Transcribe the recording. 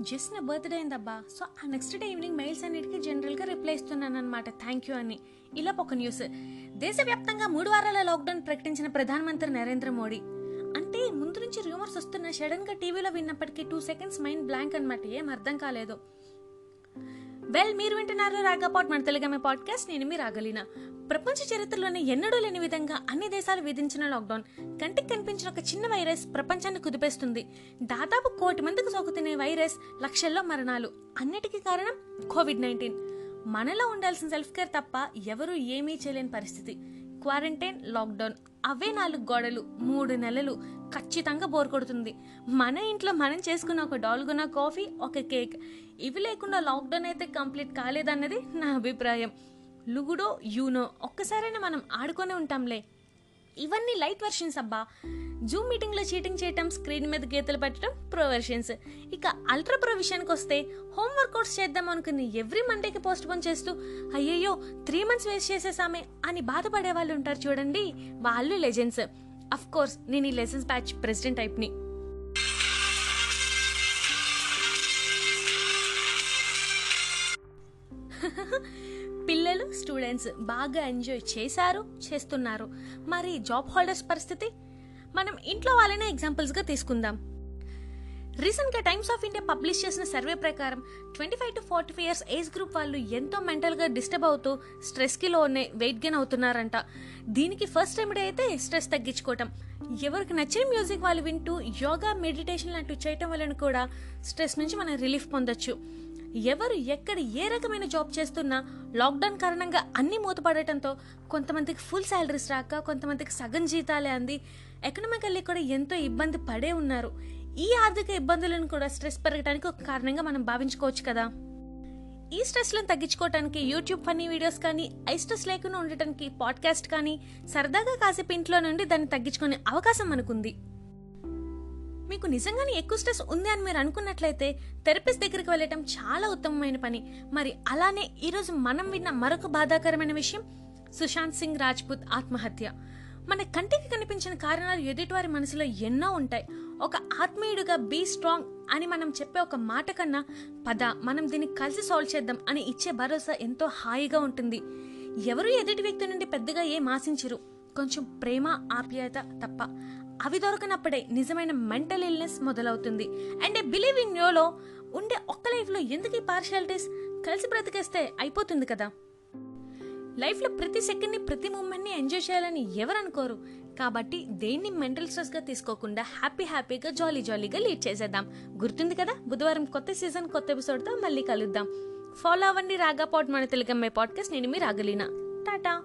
Just నా birthday అయిందబ్బా. So ఆ నెక్స్ట్ డే ఈవినింగ్ మెయిల్స్ అన్నిటికీ జనరల్గా రిప్లై ఇస్తున్నాను అనమాట థ్యాంక్ యూ అని. ఇలా ఒక న్యూస్ దేశవ్యాప్తంగా మూడు వారాల లాక్డౌన్ ప్రకటించిన ప్రధానమంత్రి నరేంద్ర మోడీ. అంటే ముందు నుంచి రూమర్స్ వస్తున్న సడన్గా టీవీలో విన్నప్పటికీ టూ సెకండ్స్ మైండ్ బ్లాంక్ అనమాట ఏం అర్థం కాలేదు. వెల్ మీరు వింటున్నారు రాగాపాట్ మన తెలుగమ్మ పాడ్కాస్ట్ నేను మీ రాగలిన. ప్రపంచ చరిత్రలోనే ఎన్నడూ లేని విధంగా అన్ని దేశాలు విధించిన లాక్డౌన్. కంటికి కనిపించిన ఒక చిన్న వైరస్ ప్రపంచాన్ని కుదిపేస్తుంది. దాదాపు కోటి మందికి సోకుతున్న వైరస్ లక్షల్లో మరణాలు. అన్నిటికీ కారణం కోవిడ్ నైన్టీన్. మనలో ఉండాల్సిన సెల్ఫ్ కేర్ తప్ప ఎవరూ ఏమీ చేయలేని పరిస్థితి. క్వారంటైన్ లాక్డౌన్ అవే నాలుగు గోడలు మూడు నెలలు ఖచ్చితంగా బోర్ కొడుతుంది. మన ఇంట్లో మనం చేసుకున్న ఒక డాల్గొన కాఫీ ఒక కేక్. ఇవి లేకుండా లాక్డౌన్ అయితే కంప్లీట్ కాలేదన్నది నా అభిప్రాయం. లుగుడో యూనో ఒక్కసారైనా మనం ఆడుకొని ఉంటాంలే. ఇవన్నీ లైట్ వెర్షన్స్ అబ్బా. జూమ్ మీటింగ్లో చీటింగ్ చేయటం స్క్రీన్ మీద గీతలు పెట్టడం ప్రో వెర్షన్స్. ఇక అల్ట్రా ప్రో విషయానికి వస్తే హోమ్ వర్కౌట్స్ చేద్దాం అనుకుని ఎవ్రీ మండేకి పోస్ట్ పోన్ చేస్తూ అయ్యయ్యో త్రీ మంత్స్ వేస్ట్ చేసేసామే అని బాధపడే వాళ్ళు ఉంటారు చూడండి. వాళ్ళు లెజెండ్స్. అఫ్ కోర్స్ నేను ఈ లెసన్స్ బ్యాచ్ ప్రెసిడెంట్ టైప్ని. స్టూడెంట్స్ బాగా ఎంజాయ్ చేశారు చేస్తున్నారు. మరి జాబ్ హోల్డర్స్ పరిస్థితి? మనం ఇంట్లో వాళ్ళనే ఎగ్జాంపుల్స్గా తీసుకుందాం. రీసెంట్గా టైమ్స్ ఆఫ్ ఇండియా పబ్లిష్ చేసిన సర్వే ప్రకారం twenty five to forty five years age group వాళ్ళు ఎంతో మెంటల్గా డిస్టర్బ్ అవుతూ స్ట్రెస్కి లోనే వెయిట్ గెయిన్ అవుతున్నారంట. దీనికి ఫస్ట్ రెమెడీ అయితే స్ట్రెస్ తగ్గించుకోవటం. ఎవరికి నచ్చిన మ్యూజిక్ వాళ్ళు వింటూ యోగా మెడిటేషన్ లాంటివి చేయటం వలన కూడా స్ట్రెస్ నుంచి మనం రిలీఫ్ పొందొచ్చు. ఎవరు ఎక్కడ ఏ రకమైన జాబ్ చేస్తున్నా లాక్డౌన్ కారణంగా అన్ని మూతపడటంతో కొంతమందికి ఫుల్ శాలరీస్ రాక కొంతమందికి సగం జీతాలే అంది. ఎకనామికల్లీ కూడా ఎంతో ఇబ్బంది పడే ఉన్నారు. ఈ ఆర్థిక ఇబ్బందులను కూడా స్ట్రెస్ పెరగడానికి ఒక కారణంగా మనం భావించుకోవచ్చు కదా. ఈ స్ట్రెస్లను తగ్గించుకోవడానికి యూట్యూబ్ ఫన్నీ వీడియోస్ కానీ ఐ స్ట్రెస్ లేకుండా ఉండటానికి పాడ్కాస్ట్ కానీ సరదాగా కాసేపు ఇంట్లో నుండి దాన్ని తగ్గించుకునే అవకాశం మనకుంది. మీకు నిజంగానే ఎక్కువ స్ట్రెస్ ఉంది అని మీరు అనుకున్నట్లయితే థెరపిస్ట్ దగ్గరికి వెళ్ళటం చాలా ఉత్తమమైన పని. మరి అలానే ఈరోజు మనం విన్న మరొక బాధాకరమైన విషయం సుశాంత్ సింగ్ రాజ్పుత్ ఆత్మహత్య. మన కంటికి కనిపించిన కారణాలు ఎదుటివారి మనసులో ఎన్నో ఉంటాయి. ఒక ఆత్మీయుడిగా బీ స్ట్రాంగ్ అని మనం చెప్పే ఒక మాట కన్నా పద మనం దీన్ని కలిసి సాల్వ్ చేద్దాం అని ఇచ్చే భరోసా ఎంతో హాయిగా ఉంటుంది. ఎవరు ఎదుటి వ్యక్తి నుండి పెద్దగా ఏం ఆశించరు. కొంచెం ప్రేమ ఆప్యాయత తప్ప. అవి దొరకనప్పుడే నిజమైన మెంటల్ ఇల్నెస్ మొదలవుతుంది. And a believe in YOLO ఉండే ఒక్క లైఫ్లో ఎందుకు ఈ పార్షియాలిటీస్ కలిసి బ్రతికేస్తే అయిపోతుంది కదా? లైఫ్లో ప్రతి సెకండ్ని ప్రతి మూమెంట్ని ఎంజాయ్ చేయాలని ఎవరనుకోరు కాబట్టి దేన్ని మెంటల్ స్ట్రెస్గా తీసుకోకుండా హ్యాపీ హ్యాపీగా జాలీ జాలీగా లీడ్ చేసేద్దాం. గుర్తుంది కదా? బుధవారం కొత్త సీజన్ కొత్త ఎపిసోడ్తో మళ్ళీ కలుద్దాం. ఫాలో అవ్వండి రాగా పాడ్ మన తెలుగమ్మే పాడ్కాస్ట్ నేను మీ రాగలీనా. టాటా!